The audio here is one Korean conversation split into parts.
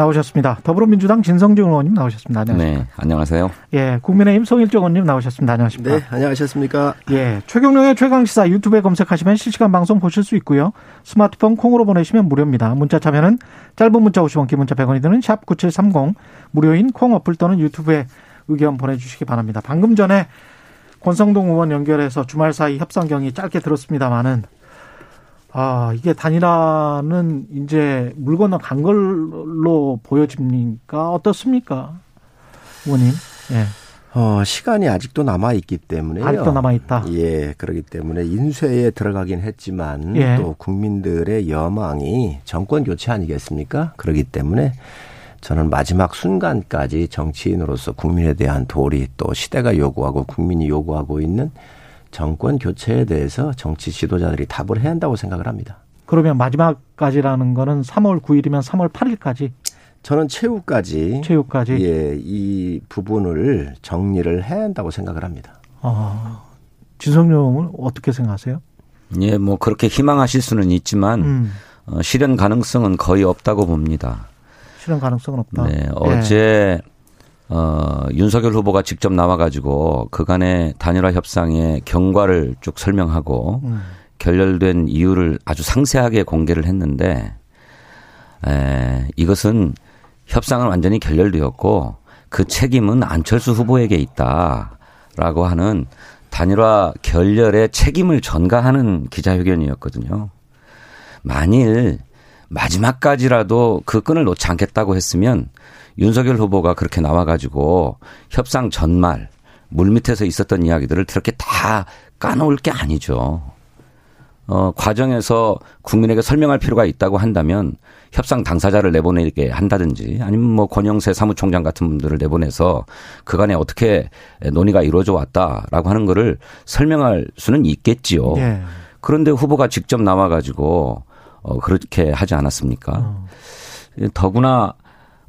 나오셨습니다. 더불어민주당 진성준 의원님 나오셨습니다. 안녕하세요. 네, 안녕하세요. 예, 국민의힘 송일정 의원님 나오셨습니다. 안녕하십니까? 네, 안녕하셨습니까? 예, 최경령의 최강시사 유튜브에 검색하시면 실시간 방송 보실 수 있고요. 스마트폰 콩으로 보내시면 무료입니다. 문자 참여는 짧은 문자 50원, 긴 문자 100원이 드는 샵 9730 무료인 콩 어플 또는 유튜브에 의견 보내주시기 바랍니다. 방금 전에 권성동 의원 연결해서 주말 사이 협상 경위 짧게 들었습니다만은 아 이게 단일화는 이제 물 건너 간 걸로 보여집니까 어떻습니까, 의원님? 예. 어, 시간이 아직도 남아 있기 때문에 아직도 남아 있다. 예, 그렇기 때문에 인쇄에 들어가긴 했지만 예. 또 국민들의 여망이 정권 교체 아니겠습니까? 그렇기 때문에 저는 마지막 순간까지 정치인으로서 국민에 대한 도리 또 시대가 요구하고 국민이 요구하고 있는 정권 교체에 대해서 정치 지도자들이 답을 해야 한다고 생각을 합니다. 그러면 마지막까지라는 거는 3월 9일이면 3월 8일까지 저는 최후까지 최후까지. 예, 이 부분을 정리를 해야 한다고 생각을 합니다. 아, 진성용은 어떻게 생각하세요? 예, 뭐 그렇게 희망하실 수는 있지만 음, 어, 실현 가능성은 거의 없다고 봅니다. 실현 가능성은 없다. 네, 예. 어제 어, 윤석열 후보가 직접 나와가지고 그간의 단일화 협상의 경과를 쭉 설명하고 음, 결렬된 이유를 아주 상세하게 공개를 했는데 에, 이것은 협상은 완전히 결렬되었고 그 책임은 안철수 후보에게 있다라고 하는 단일화 결렬의 책임을 전가하는 기자회견이었거든요. 만일 마지막까지라도 그 끈을 놓지 않겠다고 했으면 윤석열 후보가 그렇게 나와가지고 협상 전말 물밑에서 있었던 이야기들을 그렇게 다 까놓을 게 아니죠. 어, 과정에서 국민에게 설명할 필요가 있다고 한다면 협상 당사자를 내보내게 한다든지 아니면 뭐 권영세 사무총장 같은 분들을 내보내서 그간에 어떻게 논의가 이루어져 왔다라고 하는 거를 설명할 수는 있겠지요. 예. 그런데 후보가 직접 나와가지고 어, 그렇게 하지 않았습니까? 어. 더구나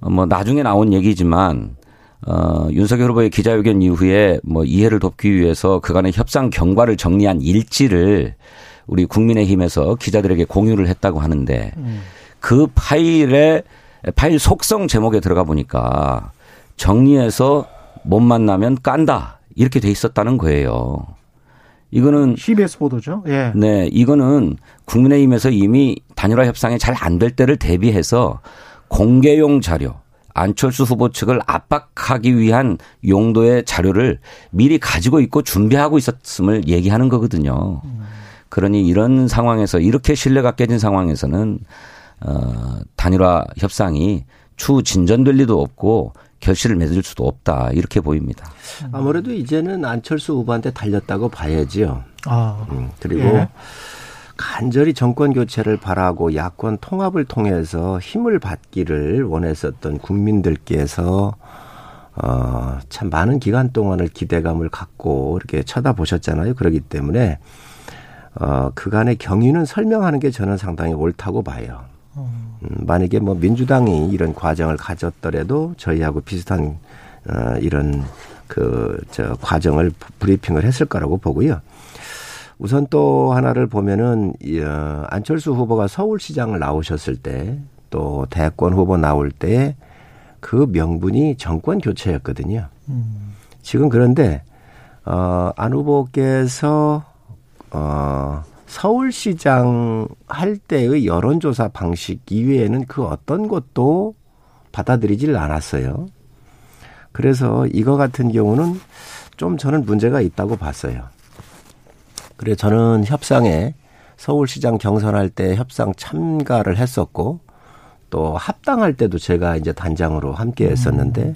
뭐 나중에 나온 얘기지만 어, 윤석열 후보의 기자회견 이후에 뭐 이해를 돕기 위해서 그간의 협상 경과를 정리한 일지를 우리 국민의힘에서 기자들에게 공유를 했다고 하는데 음. 그 파일에 파일 속성 제목에 들어가 보니까 정리해서 못 만나면 깐다 이렇게 돼 있었다는 거예요. 이거는 CBS 보도죠. 예. 네, 이거는 국민의힘에서 이미 단일화 협상이 잘 안 될 때를 대비해서 공개용 자료, 안철수 후보 측을 압박하기 위한 용도의 자료를 미리 가지고 있고 준비하고 있었음을 얘기하는 거거든요. 그러니 이런 상황에서 이렇게 신뢰가 깨진 상황에서는 어, 단일화 협상이 추후 진전될 리도 없고 결실을 맺을 수도 없다 이렇게 보입니다. 아무래도 이제는 안철수 후보한테 달렸다고 봐야지요. 아, 음, 그리고 예. 간절히 정권 교체를 바라고 야권 통합을 통해서 힘을 받기를 원했었던 국민들께서 어, 참 많은 기간 동안을 기대감을 갖고 이렇게 쳐다보셨잖아요. 그렇기 때문에 어, 그간의 경위는 설명하는 게 저는 상당히 옳다고 봐요. 음, 만약에 뭐 민주당이 이런 과정을 가졌더라도 저희하고 비슷한 어, 이런 그 저 과정을 브리핑을 했을 거라고 보고요. 우선 또 하나를 보면은 이, 어, 안철수 후보가 서울시장을 나오셨을 때 또 대권 후보 나올 때 그 명분이 정권 교체였거든요. 음. 지금 그런데 어, 안 후보께서 어, 서울시장 할 때의 여론조사 방식 이외에는 그 어떤 것도 받아들이질 않았어요. 그래서 이거 같은 경우는 좀 저는 문제가 있다고 봤어요. 그래 저는 협상에 서울시장 경선할 때 협상 참가를 했었고 또 합당할 때도 제가 이제 단장으로 함께 했었는데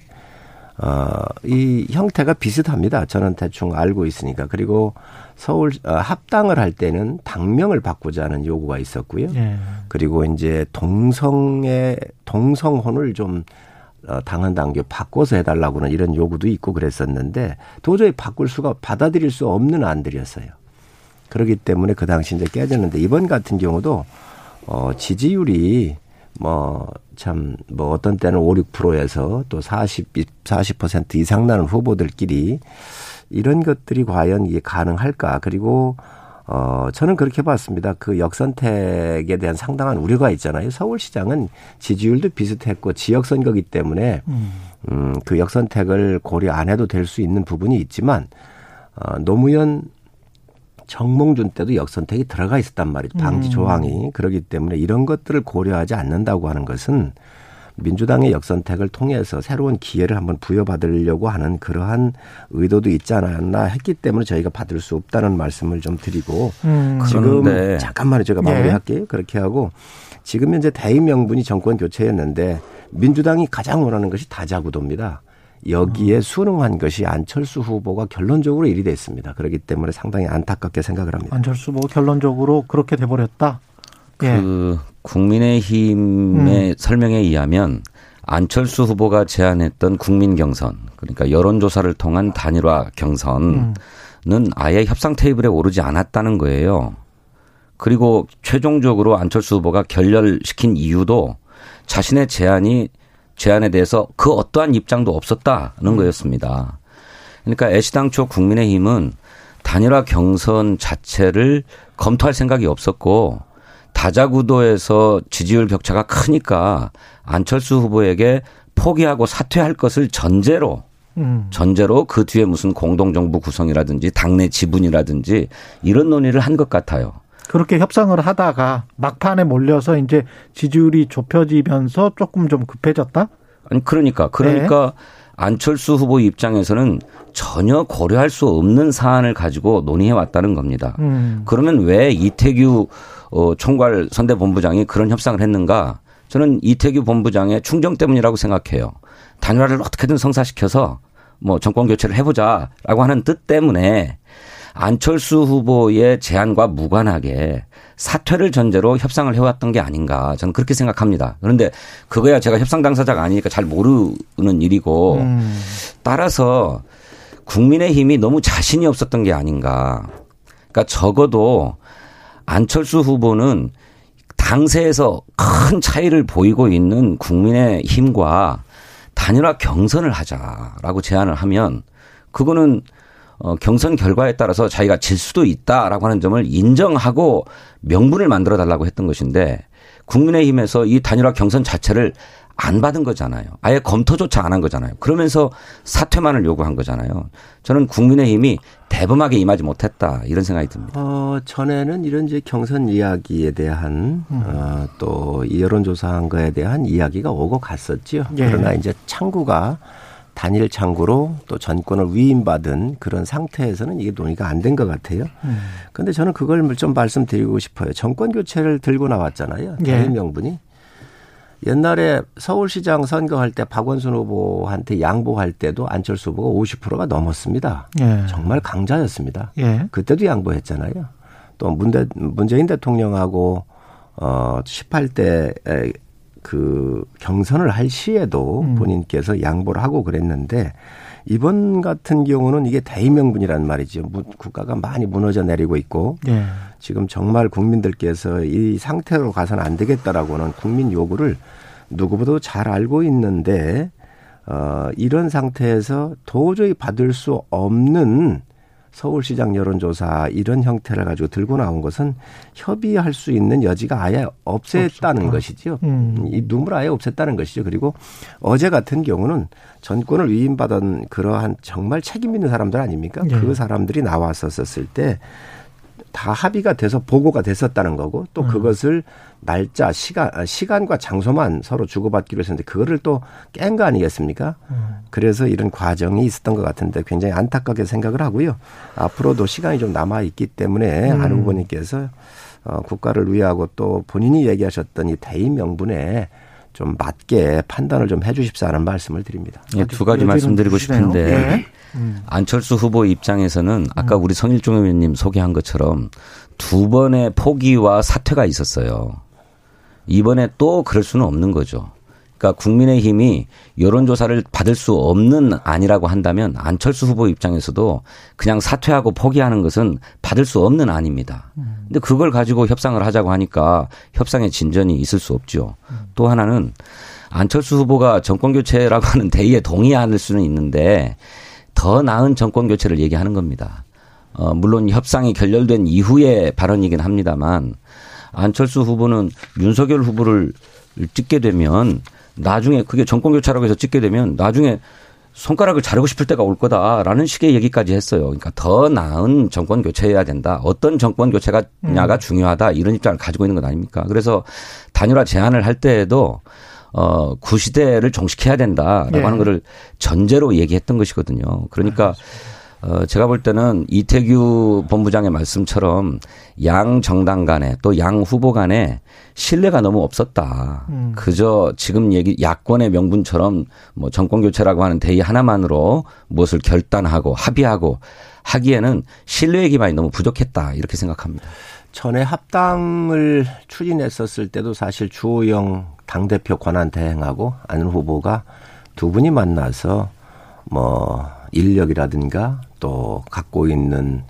어, 이 형태가 비슷합니다. 저는 대충 알고 있으니까. 그리고 서울 어, 합당을 할 때는 당명을 바꾸자는 요구가 있었고요. 예. 그리고 이제 동성의 동성혼을 좀 어, 당헌 당규 바꿔서 해달라고는 이런 요구도 있고 그랬었는데 도저히 바꿀 수가 받아들일 수 없는 안들이었어요. 그렇기 때문에 그 당시 이제 깨졌는데 이번 같은 경우도 어 지지율이 뭐참뭐 어떤 때는 5, 6%에서 또 40, 40% 이상 나는 후보들끼리 이런 것들이 과연 이게 가능할까? 그리고 어, 저는 그렇게 봤습니다. 그 역선택에 대한 상당한 우려가 있잖아요. 서울시장은 지지율도 비슷했고 지역 선거기 때문에 음, 그 역선택을 고려 안 해도 될 수 있는 부분이 있지만 어, 노무현 정몽준 때도 역선택이 들어가 있었단 말이죠. 방지 음. 조항이. 그러기 때문에 이런 것들을 고려하지 않는다고 하는 것은 민주당의 역선택을 통해서 새로운 기회를 한번 부여받으려고 하는 그러한 의도도 있지 않았나 했기 때문에 저희가 받을 수 없다는 말씀을 좀 드리고 음. 지금 그런데. 잠깐만요 제가 네. 마무리할게요. 네. 그렇게 하고 지금 현재 대의 명분이 정권 교체였는데 민주당이 가장 원하는 것이 다자구도입니다. 여기에 음. 순응한 것이 안철수 후보가 결론적으로 일이 됐습니다. 그렇기 때문에 상당히 안타깝게 생각을 합니다. 안철수 후보 결론적으로 그렇게 돼버렸다. 예. 그 국민의힘의 음. 설명에 의하면 안철수 후보가 제안했던 국민 경선 그러니까 여론조사를 통한 단일화 경선은 음. 아예 협상 테이블에 오르지 않았다는 거예요. 그리고 최종적으로 안철수 후보가 결렬시킨 이유도 자신의 제안이 제안에 대해서 그 어떠한 입장도 없었다는 음. 거였습니다. 그러니까 애시당초 국민의힘은 단일화 경선 자체를 검토할 생각이 없었고 다자구도에서 지지율 격차가 크니까 안철수 후보에게 포기하고 사퇴할 것을 전제로 음. 전제로 그 뒤에 무슨 공동정부 구성이라든지 당내 지분이라든지 이런 논의를 한 것 같아요. 그렇게 협상을 하다가 막판에 몰려서 이제 지지율이 좁혀지면서 조금 좀 급해졌다? 아니 그러니까 그러니까 네. 안철수 후보 입장에서는 전혀 고려할 수 없는 사안을 가지고 논의해 왔다는 겁니다. 음. 그러면 왜 이태규 어, 총괄 선대본부장이 그런 협상을 했는가? 저는 이태규 본부장의 충정 때문이라고 생각해요. 단일화를 어떻게든 성사시켜서 뭐 정권 교체를 해보자라고 하는 뜻 때문에 안철수 후보의 제안과 무관하게 사퇴를 전제로 협상을 해왔던 게 아닌가 저는 그렇게 생각합니다. 그런데 그거야 제가 협상 당사자가 아니니까 잘 모르는 일이고 음. 따라서 국민의힘이 너무 자신이 없었던 게 아닌가. 그러니까 적어도 안철수 후보는 당세에서 큰 차이를 보이고 있는 국민의 힘과 단일화 경선을 하자라고 제안을 하면 그거는 어, 경선 결과에 따라서 자기가 질 수도 있다라고 하는 점을 인정하고 명분을 만들어 달라고 했던 것인데 국민의힘에서 이 단일화 경선 자체를 안 받은 거잖아요. 아예 검토조차 안 한 거잖아요. 그러면서 사퇴만을 요구한 거잖아요. 저는 국민의힘이 대범하게 임하지 못했다 이런 생각이 듭니다. 어, 전에는 이런 이제 경선 이야기에 대한 음. 어, 또 여론조사한 거에 대한 이야기가 오고 갔었죠. 예. 그러나 이제 창구가 단일 창구로 또 전권을 위임받은 그런 상태에서는 이게 논의가 안 된 것 같아요. 그런데 음. 저는 그걸 좀 말씀드리고 싶어요. 정권 교체를 들고 나왔잖아요. 예. 대의 명분이. 옛날에 서울시장 선거할 때 박원순 후보한테 양보할 때도 안철수 후보가 50%가 넘었습니다. 예. 정말 강자였습니다. 예. 그때도 양보했잖아요. 또 문대, 문재인 대통령하고 어 18대 그 경선을 할 시에도 음. 본인께서 양보를 하고 그랬는데 이번 같은 경우는 이게 대의명분이란 말이죠. 국가가 많이 무너져 내리고 있고 예. 지금 정말 국민들께서 이 상태로 가서는 안 되겠다라고는 국민 요구를 누구보다 잘 알고 있는데 어 이런 상태에서 도저히 받을 수 없는 서울시장 여론조사 이런 형태를 가지고 들고 나온 것은 협의할 수 있는 여지가 아예 없앴다는 없었다. 것이죠. 음. 이 눈물 아예 없앴다는 것이죠. 그리고 어제 같은 경우는 전권을 위임받은 그러한 정말 책임 있는 사람들 아닙니까? 네. 그 사람들이 나왔었을 때 다 합의가 돼서 보고가 됐었다는 거고 또 음. 그것을 날짜, 시간, 아, 시간과 장소만 서로 주고받기로 했었는데 그거를 또 깬 거 아니겠습니까? 음. 그래서 이런 과정이 있었던 것 같은데 굉장히 안타깝게 생각을 하고요. 앞으로도 시간이 좀 남아 있기 때문에 음. 안 후보님께서 어, 국가를 위하고 또 본인이 얘기하셨던 이 대의 명분에 좀 맞게 판단을 좀 해주십사 하는 말씀을 드립니다. 예, 두 가지 말씀드리고 싶은데 예. 음. 안철수 후보 입장에서는 아까 음. 우리 성일종 의원님 소개한 것처럼 두 번의 포기와 사퇴가 있었어요. 이번에 또 그럴 수는 없는 거죠. 그러니까 국민의힘이 여론조사를 받을 수 없는 안이라고 한다면 안철수 후보 입장에서도 그냥 사퇴하고 포기하는 것은 받을 수 없는 안입니다. 근데 그걸 가지고 협상을 하자고 하니까 협상의 진전이 있을 수 없죠. 또 하나는 안철수 후보가 정권 교체라고 하는 대의에 동의할 수는 있는데 더 나은 정권 교체를 얘기하는 겁니다. 어, 물론 협상이 결렬된 이후의 발언이긴 합니다만 안철수 후보는 윤석열 후보를 찍게 되면 나중에 그게 정권 교체라고 해서 찍게 되면 나중에 손가락을 자르고 싶을 때가 올 거다라는 식의 얘기까지 했어요. 그러니까 더 나은 정권 교체해야 된다. 어떤 정권 교체가냐가 음. 중요하다. 이런 입장을 가지고 있는 것 아닙니까? 그래서 단일화 제안을 할 때에도 어, 구시대를 종식해야 된다라고 네. 하는 거를 전제로 얘기했던 것이거든요. 그러니까 어, 제가 볼 때는 이태규 본부장의 말씀처럼 양 정당 간에 또 양 후보 간에 신뢰가 너무 없었다. 음. 그저 지금 얘기 야권의 명분처럼 뭐 정권 교체라고 하는 대의 하나만으로 무엇을 결단하고 합의하고 하기에는 신뢰의 기반이 너무 부족했다. 이렇게 생각합니다. 전에 합당을 추진했었을 때도 사실 주호영 당 대표 권한 대행하고 안 후보가 두 분이 만나서 뭐 인력이라든가 또 갖고 있는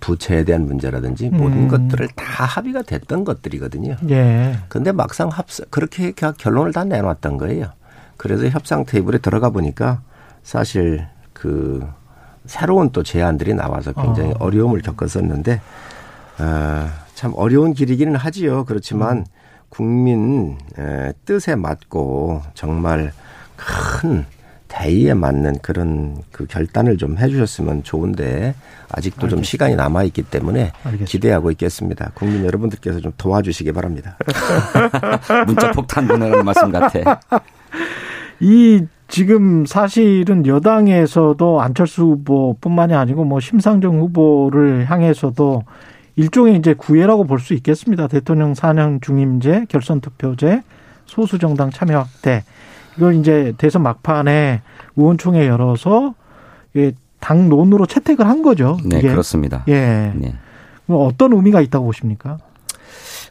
부채에 대한 문제라든지 모든 음. 것들을 다 합의가 됐던 것들이거든요. 예. 근데 막상 합사 그렇게 결론을 다 내놨던 거예요. 그래서 협상 테이블에 들어가 보니까 사실 그 새로운 또 제안들이 나와서 굉장히 어. 려움을 겪었었는데 어, 참 어려운 길이기는 하지요. 그렇지만 음. 국민 뜻에 맞고 정말 큰 대의에 맞는 그런 그 결단을 좀 해주셨으면 좋은데 아직도 알겠습니다. 좀 시간이 남아 있기 때문에 알겠습니다. 기대하고 있겠습니다. 국민 여러분들께서 좀 도와주시기 바랍니다. 문자 폭탄 보내는 말씀 같아. 이 지금 사실은 여당에서도 안철수 후보뿐만이 아니고 뭐 심상정 후보를 향해서도 일종의 이제 구애라고 볼 수 있겠습니다. 대통령 사냥 중임제, 결선 투표제, 소수 정당 참여 확대. 이걸 이제 대선 막판에 의원총회 열어서 당론으로 채택을 한 거죠. 네, 이게. 그렇습니다. 예. 네. 어떤 의미가 있다고 보십니까?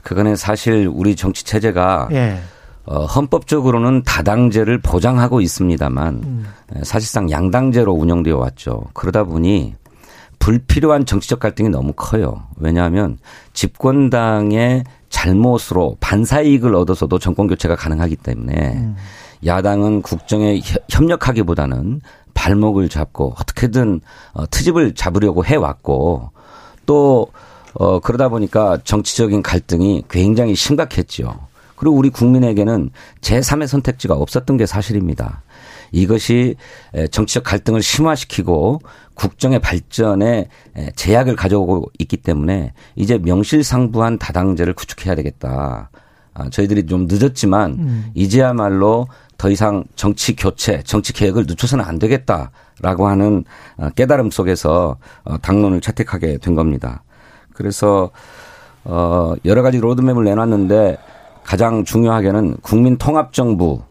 그거는 사실 우리 정치 체제가 예. 어, 헌법적으로는 다당제를 보장하고 있습니다만 음. 사실상 양당제로 운영되어 왔죠. 그러다 보니 불필요한 정치적 갈등이 너무 커요. 왜냐하면 집권당의 잘못으로 반사이익을 얻어서도 정권 교체가 가능하기 때문에 음. 야당은 국정에 협력하기보다는 발목을 잡고 어떻게든 어, 트집을 잡으려고 해왔고 또 어, 그러다 보니까 정치적인 갈등이 굉장히 심각했죠. 그리고 우리 국민에게는 제3의 선택지가 없었던 게 사실입니다. 이것이 정치적 갈등을 심화시키고 국정의 발전에 제약을 가져오고 있기 때문에 이제 명실상부한 다당제를 구축해야 되겠다. 아, 저희들이 좀 늦었지만 음. 이제야말로 더 이상 정치 교체, 정치 개혁을 늦춰서는 안 되겠다라고 하는 어, 깨달음 속에서 어, 당론을 채택하게 된 겁니다. 그래서 어 여러 가지 로드맵을 내놨는데 가장 중요하게는 국민 통합 정부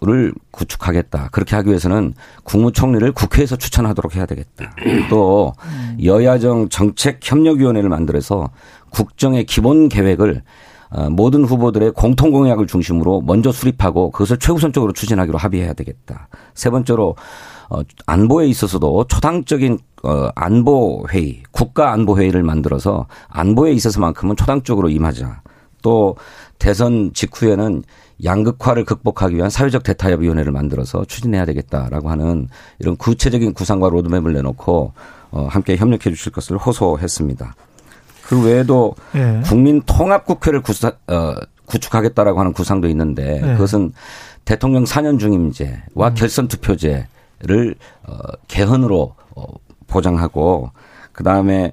를 구축하겠다. 그렇게 하기 위해서는 국무총리를 국회에서 추천하도록 해야 되겠다. 또 여야정 정책협력위원회를 만들어서 국정의 기본 계획을 어, 모든 후보들의 공통 공약을 중심으로 먼저 수립하고 그것을 최우선적으로 추진하기로 합의해야 되겠다. 세 번째로 어, 안보에 있어서도 초당적인 어, 안보 회의, 국가 안보 회의를 만들어서 안보에 있어서만큼은 초당적으로 임하자. 또 대선 직후에는 양극화를 극복하기 위한 사회적 대타협위원회를 만들어서 추진해야 되겠다라고 하는 이런 구체적인 구상과 로드맵을 내놓고 어, 함께 협력해 주실 것을 호소했습니다. 그 외에도 네. 국민 통합 국회를 구사, 어, 구축하겠다라고 하는 구상도 있는데 네. 그것은 대통령 4년 중임제와 음. 결선 투표제를 어, 개헌으로 어, 보장하고 그 다음에 에,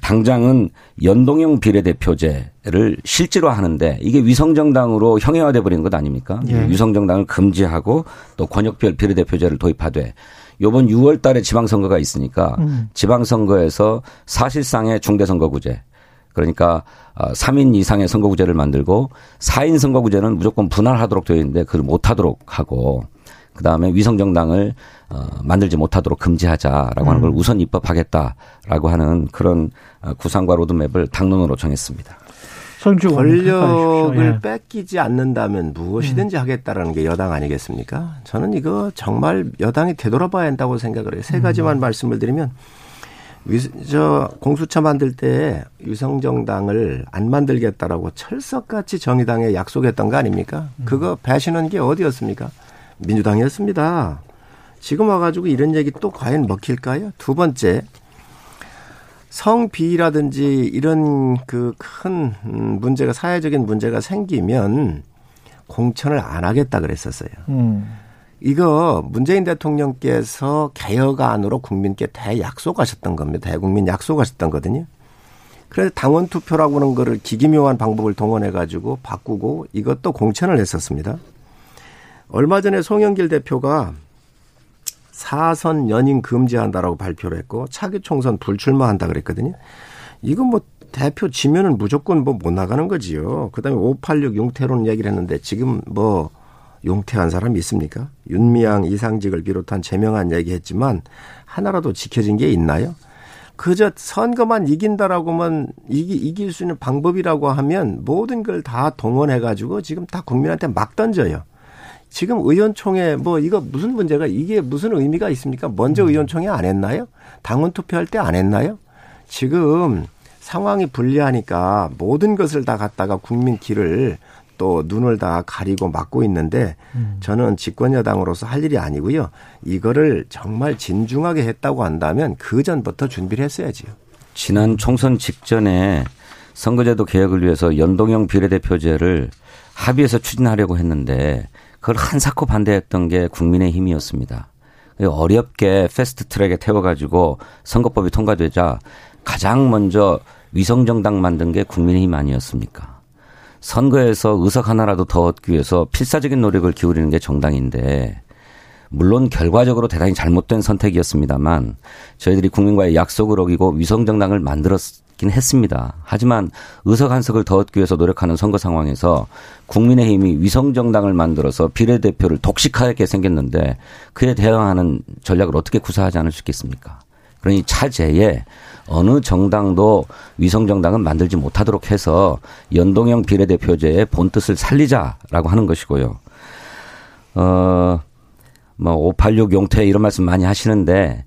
당장은 연동형 비례대표제를 실제로 하는데 이게 위성정당으로 형해화돼 버리는 것 아닙니까? 예. 위성정당을 금지하고 또 권역별 비례대표제를 도입하되 요번 6월 달에 지방선거가 있으니까 음. 지방선거에서 사실상의 중대선거구제 그러니까 3인 어, 이상의 선거구제를 만들고 4인 선거구제는 무조건 분할하도록 되어 있는데 그걸 못하도록 하고 그다음에 위성정당을 어, 만들지 못하도록 금지하자라고 음. 하는 걸 우선 입법하겠다라고 하는 그런 어, 구상과 로드맵을 당론으로 정했습니다. 권력을 예. 뺏기지 않는다면 무엇이든지 음. 하겠다라는 게 여당 아니겠습니까? 저는 이거 정말 여당이 되돌아봐야 한다고 생각을 해요. 세 가지만 음. 말씀을 드리면 위, 저 공수처 만들 때 위성정당을 안 만들겠다라고 철석같이 정의당에 약속했던 거 아닙니까? 음. 그거 배신한 게 어디였습니까? 민주당이었습니다. 지금 와가지고 이런 얘기 또 과연 먹힐까요? 두 번째, 성비라든지 이런 그 큰 문제가 사회적인 문제가 생기면 공천을 안 하겠다 그랬었어요. 음. 이거 문재인 대통령께서 개혁안으로 국민께 대약속하셨던 겁니다. 대국민 약속하셨던 거거든요. 그래서 당원 투표라고 하는 거를 기기묘한 방법을 동원해 가지고 바꾸고 이것도 공천을 했었습니다. 얼마 전에 송영길 대표가 사선 연임 금지한다라고 발표를 했고 차기 총선 불출마한다 그랬거든요. 이거 뭐 대표 지면은 무조건 뭐 못 나가는 거지요. 그다음에 586 용태론 얘기를 했는데 지금 뭐 용태한 사람이 있습니까? 윤미향, 이상직을 비롯한 제명한 얘기했지만 하나라도 지켜진 게 있나요? 그저 선거만 이긴다라고만 이기, 이길 수 있는 방법이라고 하면 모든 걸 다 동원해가지고 지금 다 국민한테 막 던져요. 지금 의원총회 뭐 이거 무슨 문제가 이게 무슨 의미가 있습니까? 먼저 의원총회 안 했나요? 당원 투표할 때 안 했나요? 지금 상황이 불리하니까 모든 것을 다 갖다가 국민 길을 또 눈을 다 가리고 막고 있는데 저는 집권 여당으로서 할 일이 아니고요. 이거를 정말 진중하게 했다고 한다면 그 전부터 준비를 했어야지요. 지난 총선 직전에 선거제도 개혁을 위해서 연동형 비례대표제를 합의해서 추진하려고 했는데 그걸 한사코 반대했던 게 국민의힘이었습니다. 어렵게 패스트 트랙에 태워가지고 선거법이 통과되자 가장 먼저 위성정당 만든 게 국민의힘 아니었습니까? 선거에서 의석 하나라도 더 얻기 위해서 필사적인 노력을 기울이는 게 정당인데 물론 결과적으로 대단히 잘못된 선택이었습니다만 저희들이 국민과의 약속을 어기고 위성정당을 만들었 긴 했습니다. 하지만 의석 한 석을 더 얻기 위해서 노력하는 선거 상황에서 국민의힘이 위성정당을 만들어서 비례대표를 독식하게 생겼는데 그에 대응하는 전략을 어떻게 구사하지 않을 수 있겠습니까? 그러니 차제에 어느 정당도 위성정당은 만들지 못하도록 해서 연동형 비례대표제의 본뜻을 살리자라고 하는 것이고요. 어, 뭐, 586 용태 이런 말씀 많이 하시는데,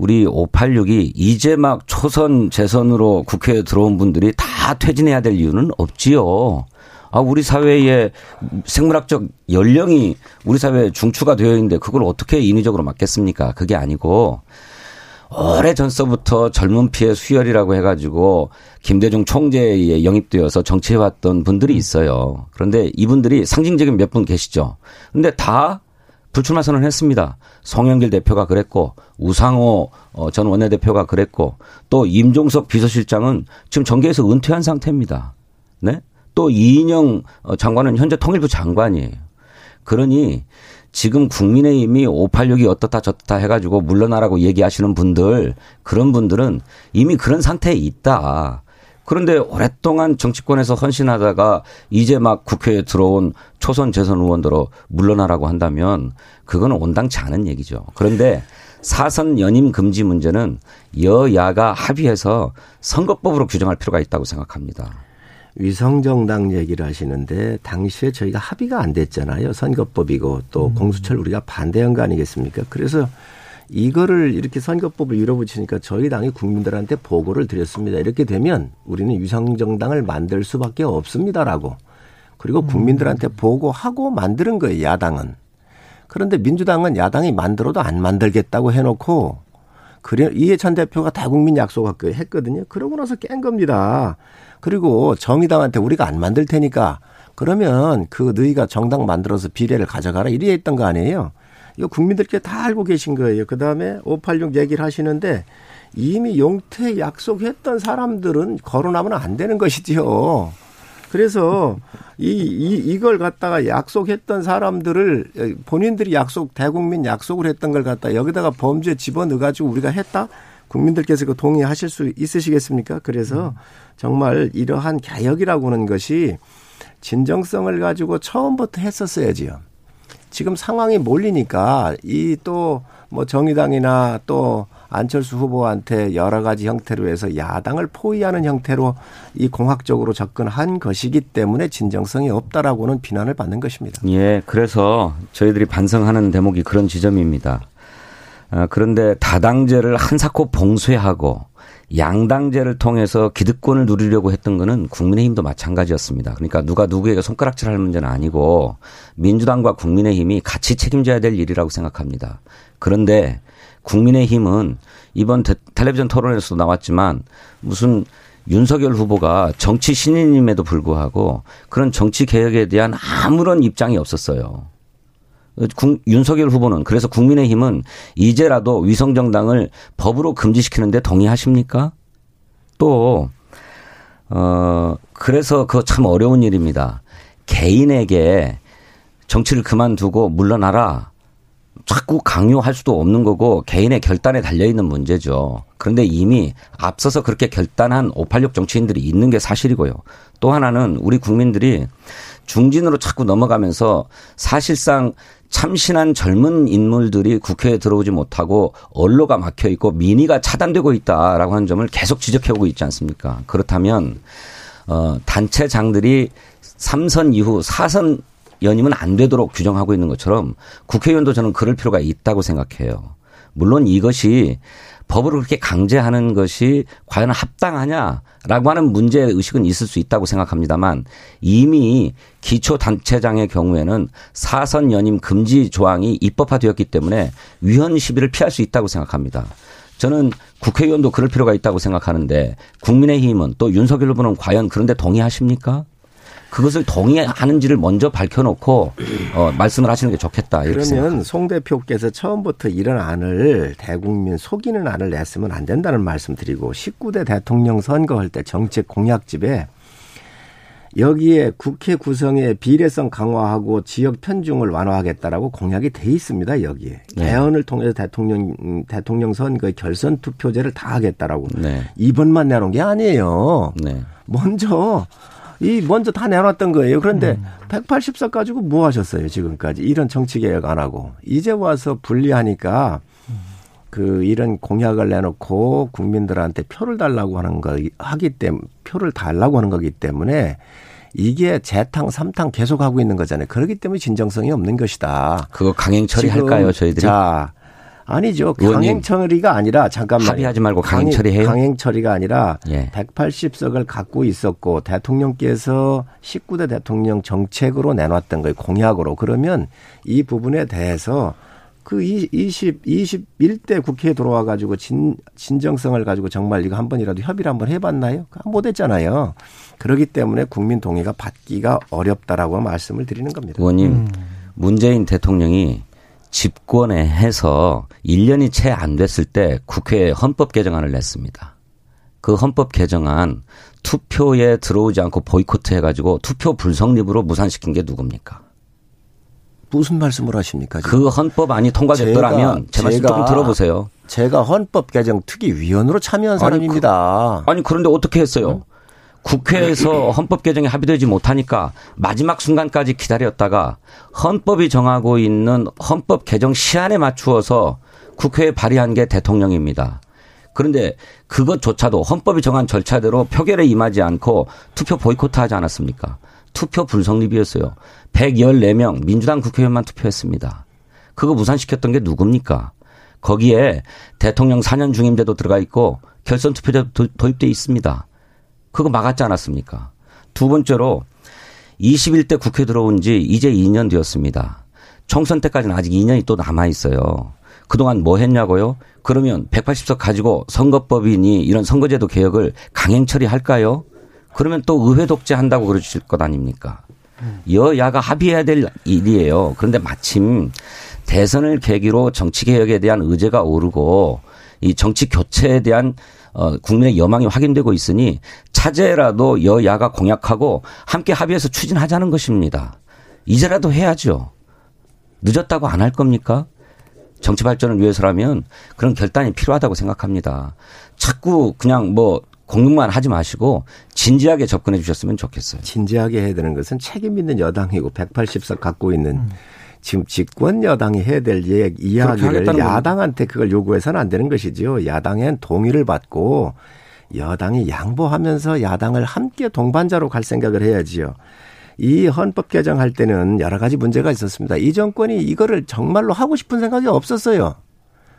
우리 586이 이제 막 초선 재선으로 국회에 들어온 분들이 다 퇴진해야 될 이유는 없지요. 아, 우리 사회의 생물학적 연령이 우리 사회에 중추가 되어 있는데 그걸 어떻게 인위적으로 막겠습니까? 그게 아니고, 오래 전서부터 젊은 피의 수혈이라고 해가지고 김대중 총재에 영입되어서 정치해왔던 분들이 있어요. 그런데 이분들이 상징적인 몇 분 계시죠. 근데 다 불출마 선언했습니다. 송영길 대표가 그랬고 우상호 어, 전 원내대표가 그랬고 또 임종석 비서실장은 지금 정계에서 은퇴한 상태입니다. 네? 또 이인영 어, 장관은 현재 통일부 장관이에요. 그러니 지금 국민의힘이 586이 어떻다 저떻다 해가지고 물러나라고 얘기하시는 분들 그런 분들은 이미 그런 상태에 있다. 그런데 오랫동안 정치권에서 헌신하다가 이제 막 국회에 들어온 초선 재선 의원들로 물러나라고 한다면 그거는 온당치 않은 얘기죠. 그런데 사선 연임 금지 문제는 여야가 합의해서 선거법으로 규정할 필요가 있다고 생각합니다. 위성정당 얘기를 하시는데 당시에 저희가 합의가 안 됐잖아요. 선거법이고 또 음. 공수처를 우리가 반대한 거 아니겠습니까? 그래서 이거를 이렇게 선거법을 밀어붙이니까 저희 당이 국민들한테 보고를 드렸습니다. 이렇게 되면 우리는 위성정당을 만들 수밖에 없습니다라고. 그리고 국민들한테 보고하고 만드는 거예요. 야당은. 그런데 민주당은 야당이 만들어도 안 만들겠다고 해놓고 그래 이해찬 대표가 대국민 약속을 했거든요. 그러고 나서 깬 겁니다. 그리고 정의당한테 우리가 안 만들 테니까 그러면 그 너희가 정당 만들어서 비례를 가져가라 이래 했던 거 아니에요. 이거 국민들께 다 알고 계신 거예요. 그 다음에 586 얘기를 하시는데 이미 용태 약속했던 사람들은 거론하면 안 되는 것이지요. 그래서 이, 이, 이걸 갖다가 약속했던 사람들을 본인들이 약속, 대국민 약속을 했던 걸 갖다 여기다가 범죄 집어넣어 가지고 우리가 했다? 국민들께서 그 동의하실 수 있으시겠습니까? 그래서 정말 이러한 개혁이라고 하는 것이 진정성을 가지고 처음부터 했었어야지요. 지금 상황이 몰리니까 이 또 뭐 정의당이나 또 안철수 후보한테 여러 가지 형태로 해서 야당을 포위하는 형태로 이 공학적으로 접근한 것이기 때문에 진정성이 없다라고는 비난을 받는 것입니다. 예, 그래서 저희들이 반성하는 대목이 그런 지점입니다. 아, 그런데 다당제를 한사코 봉쇄하고 양당제를 통해서 기득권을 누리려고 했던 거는 국민의힘도 마찬가지였습니다. 그러니까 누가 누구에게 손가락질할 문제는 아니고 민주당과 국민의힘이 같이 책임져야 될 일이라고 생각합니다. 그런데 국민의힘은 이번 텔레비전 토론에서도 나왔지만 무슨 윤석열 후보가 정치 신인임에도 불구하고 그런 정치 개혁에 대한 아무런 입장이 없었어요. 윤석열 후보는 그래서 국민의힘은 이제라도 위성정당을 법으로 금지시키는데 동의하십니까? 또, 어, 그래서 그거 참 어려운 일입니다. 개인에게 정치를 그만두고 물러나라. 자꾸 강요할 수도 없는 거고 개인의 결단에 달려 있는 문제죠. 그런데 이미 앞서서 그렇게 결단한 586 정치인들이 있는 게 사실이고요. 또 하나는 우리 국민들이 중진으로 자꾸 넘어가면서 사실상 참신한 젊은 인물들이 국회에 들어오지 못하고 언로가 막혀 있고 민의가 차단되고 있다라고 하는 점을 계속 지적해 오고 있지 않습니까? 그렇다면 어 단체장들이 3선 이후 4선 연임은 안 되도록 규정하고 있는 것처럼 국회의원도 저는 그럴 필요가 있다고 생각해요. 물론 이것이 법으로 그렇게 강제하는 것이 과연 합당하냐라고 하는 문제 의식은 있을 수 있다고 생각합니다만 이미 기초 단체장의 경우에는 사선 연임 금지 조항이 입법화되었기 때문에 위헌 시비를 피할 수 있다고 생각합니다. 저는 국회의원도 그럴 필요가 있다고 생각하는데 국민의힘은 또 윤석열 후보는 과연 그런데 동의하십니까? 그것을 동의하는지를 먼저 밝혀놓고 어, 말씀을 하시는 게 좋겠다. 그러면 생각합니다. 송 대표께서 처음부터 이런 안을 대국민 속이는 안을 냈으면 안 된다는 말씀드리고 19대 대통령 선거할 때 정책 공약집에 여기에 국회 구성의 비례성 강화하고 지역 편중을 완화하겠다라고 공약이 돼 있습니다. 여기에 네. 개헌을 통해서 대통령 대통령 선거의 결선 투표제를 다 하겠다라고 네. 이번만 내놓은 게 아니에요. 네. 먼저 이 먼저 다 내놨던 거예요. 그런데 음. 180석 가지고 뭐 하셨어요 지금까지 이런 정치 개혁 안 하고 이제 와서 분리하니까 그 이런 공약을 내놓고 국민들한테 표를 달라고 하는 거 하기 때문에 표를 달라고 하는 거기 때문에 이게 재탕 삼탕 계속 하고 있는 거잖아요. 그렇기 때문에 진정성이 없는 것이다. 그거 강행 처리할까요, 저희들이? 자, 아니죠. 강행 처리가 아니라 잠깐만 합의하지 말고 강행 처리해요. 강행 처리가 아니라 예. 180석을 갖고 있었고 대통령께서 19대 대통령 정책으로 내놨던 거예요. 공약으로. 그러면 이 부분에 대해서 그 20, 21대 국회에 들어와 가지고 진, 진정성을 가지고 정말 이거 한 번이라도 협의를 한번 해봤나요? 못 했잖아요. 그렇기 때문에 국민 동의가 받기가 어렵다라고 말씀을 드리는 겁니다. 의원님, 음. 문재인 대통령이 집권에 해서 1년이 채 안 됐을 때 국회에 헌법 개정안을 냈습니다. 그 헌법 개정안 투표에 들어오지 않고 보이콧 해가지고 투표 불성립으로 무산시킨 게 누굽니까? 무슨 말씀을 하십니까? 지금? 그 헌법안이 통과됐더라면 제 말씀 조금 들어보세요. 제가 헌법 개정 특위 위원으로 참여한 아니, 사람입니다. 그, 아니 그런데 어떻게 했어요? 국회에서 헌법 개정이 합의되지 못하니까 마지막 순간까지 기다렸다가 헌법이 정하고 있는 헌법 개정 시한에 맞추어서 국회에 발의한 게 대통령입니다. 그런데 그것조차도 헌법이 정한 절차대로 표결에 임하지 않고 투표 보이콧 하지 않았습니까? 투표 불성립이었어요. 114명 민주당 국회의원만 투표했습니다. 그거 무산시켰던 게 누굽니까? 거기에 대통령 4년 중임제도 들어가 있고 결선 투표제도 도입돼 있습니다. 그거 막았지 않았습니까? 두 번째로 21대 국회 들어온 지 이제 2년 되었습니다. 총선 때까지는 아직 2년이 또 남아 있어요. 그동안 뭐 했냐고요? 그러면 180석 가지고 선거법이니 이런 선거제도 개혁을 강행 처리할까요? 그러면 또 의회 독재한다고 그러실 것 아닙니까? 여야가 합의해야 될 일이에요. 그런데 마침 대선을 계기로 정치 개혁에 대한 의제가 오르고 이 정치 교체에 대한 어, 국민의 여망이 확인되고 있으니 차제라도 여야가 공약하고 함께 합의해서 추진하자는 것입니다. 이제라도 해야죠. 늦었다고 안 할 겁니까? 정치 발전을 위해서라면 그런 결단이 필요하다고 생각합니다. 자꾸 그냥 뭐 공격만 하지 마시고 진지하게 접근해 주셨으면 좋겠어요. 진지하게 해야 되는 것은 책임 있는 여당이고 180석 갖고 있는 음. 지금 집권 여당이 해야 될 이야기를 야당한테 그걸 요구해서는 안 되는 것이지요. 야당엔 동의를 받고 여당이 양보하면서 야당을 함께 동반자로 갈 생각을 해야지요. 이 헌법 개정할 때는 여러 가지 문제가 있었습니다. 이 정권이 이거를 정말로 하고 싶은 생각이 없었어요.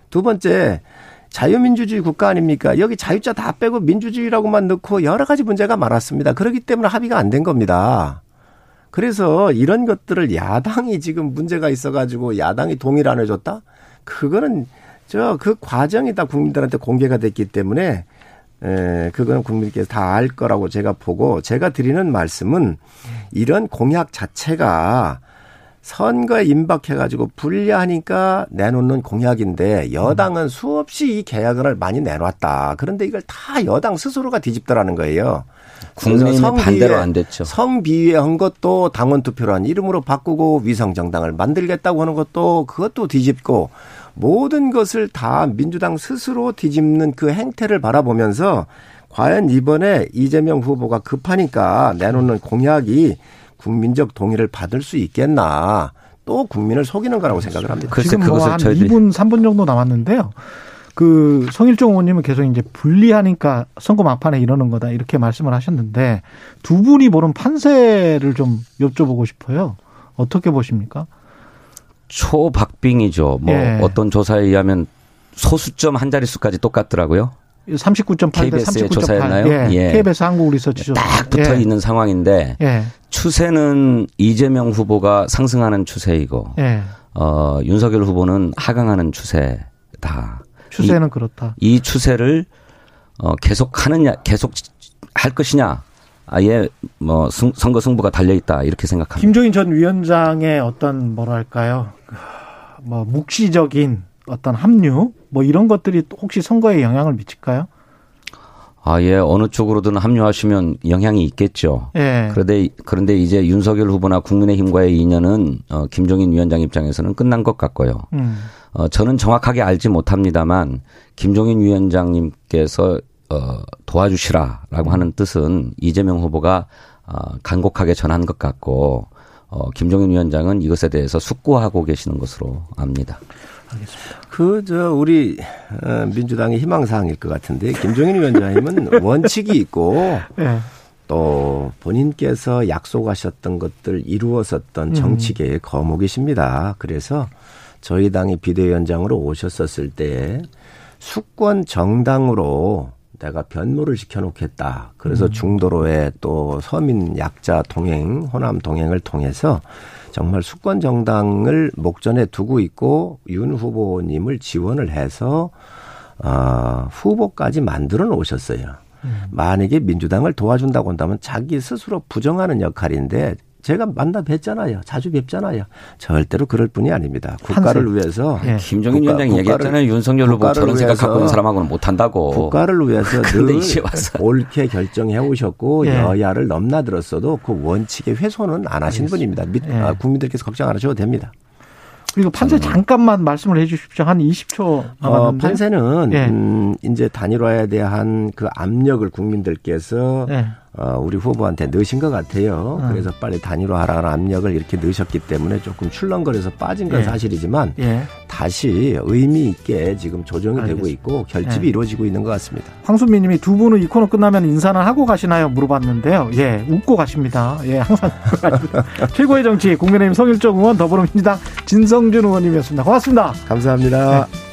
두 번째, 자유민주주의 국가 아닙니까? 여기 자유자 다 빼고 민주주의라고만 넣고 여러 가지 문제가 많았습니다. 그렇기 때문에 합의가 안 된 겁니다. 그래서 이런 것들을 야당이 지금 문제가 있어가지고 야당이 동의를 안 해줬다? 그거는 저 그 과정이 다 국민들한테 공개가 됐기 때문에 에, 그거는 국민께서 다 알 거라고 제가 보고 제가 드리는 말씀은 이런 공약 자체가 선거에 임박해가지고 불리하니까 내놓는 공약인데 여당은 수없이 이 계약을 많이 내놨다. 그런데 이걸 다 여당 스스로가 뒤집더라는 거예요. 국민의 반대로 안 됐죠. 성비위한 것도 당원 투표로 한 이름으로 바꾸고 위성 정당을 만들겠다고 하는 것도 그것도 뒤집고 모든 것을 다 민주당 스스로 뒤집는 그 행태를 바라보면서 과연 이번에 이재명 후보가 급하니까 내놓는 공약이 국민적 동의를 받을 수 있겠나 또 국민을 속이는 거라고 생각을 합니다. 지금 뭐한 2분 3분 정도 남았는데요. 그 성일종 의원님은 계속 이제 불리하니까 선거 막판에 이러는 거다 이렇게 말씀을 하셨는데 두 분이 보는 판세를 좀 여쭤보고 싶어요. 어떻게 보십니까? 초박빙이죠. 뭐 예. 어떤 조사에 의하면 소수점 한 자릿수까지 똑같더라고요. 39.8대 KBS의 39.8. 조사였나요? 예. 예. KBS 한국 리서치 조사. 딱 붙어 예. 있는 상황인데 예. 추세는 이재명 후보가 상승하는 추세이고 예. 어, 윤석열 후보는 하강하는 추세다. 추세는 이, 그렇다. 이 추세를 어, 계속 하느냐, 계속 할 것이냐. 아예 뭐 승, 선거 승부가 달려 있다 이렇게 생각합니다. 김종인 전 위원장의 어떤 뭐랄까요, 뭐 묵시적인 어떤 합류 뭐 이런 것들이 혹시 선거에 영향을 미칠까요? 아, 예, 어느 쪽으로든 합류하시면 영향이 있겠죠. 예. 그런데, 그런데 이제 윤석열 후보나 국민의힘과의 인연은, 어, 김종인 위원장 입장에서는 끝난 것 같고요. 음. 어, 저는 정확하게 알지 못합니다만, 김종인 위원장님께서, 어, 도와주시라라고 음. 하는 뜻은 이재명 후보가, 어, 간곡하게 전한 것 같고, 어, 김종인 위원장은 이것에 대해서 숙고하고 계시는 것으로 압니다. 알겠습니다. 그, 저, 우리, 어, 민주당의 희망사항일 것 같은데, 김종인 위원장님은 원칙이 있고, 네. 또 본인께서 약속하셨던 것들 이루었었던 음. 정치계의 거목이십니다. 그래서 저희 당의 비대위원장으로 오셨었을 때 수권 정당으로 내가 변모를 시켜놓겠다. 그래서 음. 중도로의 또 서민 약자 동행, 호남 동행을 통해서 정말 수권 정당을 목전에 두고 있고 윤 후보님을 지원을 해서 어, 후보까지 만들어 놓으셨어요. 음. 만약에 민주당을 도와준다고 한다면 자기 스스로 부정하는 역할인데 제가 만나 뵀잖아요. 자주 뵙잖아요. 절대로 그럴 뿐이 아닙니다. 국가를 한세. 위해서. 네. 김정인 위원장이 얘기했잖아요. 윤석열 후보 저런 생각 갖고 있는 사람하고는 못한다고. 국가를 위해서 늘 옳게 결정해 오셨고 네. 여야를 넘나들었어도 그 원칙의 훼손은 안 하신 분입니다. 네. 아, 국민들께서 걱정 안 하셔도 됩니다. 그리고 판세 잠깐만 말씀을 해 주십시오. 한 20초 남았는데. 어, 판세는 네. 음, 이제 단일화에 대한 그 압력을 국민들께서 네. 어, 우리 후보한테 넣으신 것 같아요. 음. 그래서 빨리 단일화하라는 압력을 이렇게 넣으셨기 때문에 조금 출렁거려서 빠진 건 예. 사실이지만 예. 다시 의미 있게 지금 조정이 알겠습니다. 되고 있고 결집이 예. 이루어지고 있는 것 같습니다. 황순미 님이 두 분은 이 코너 끝나면 인사는 하고 가시나요? 물어봤는데요. 예, 웃고 가십니다. 예, 항상. 최고의 정치 국민의힘 성일정 의원 더불어민주당 진성준 의원님이었습니다. 고맙습니다. 감사합니다. 네.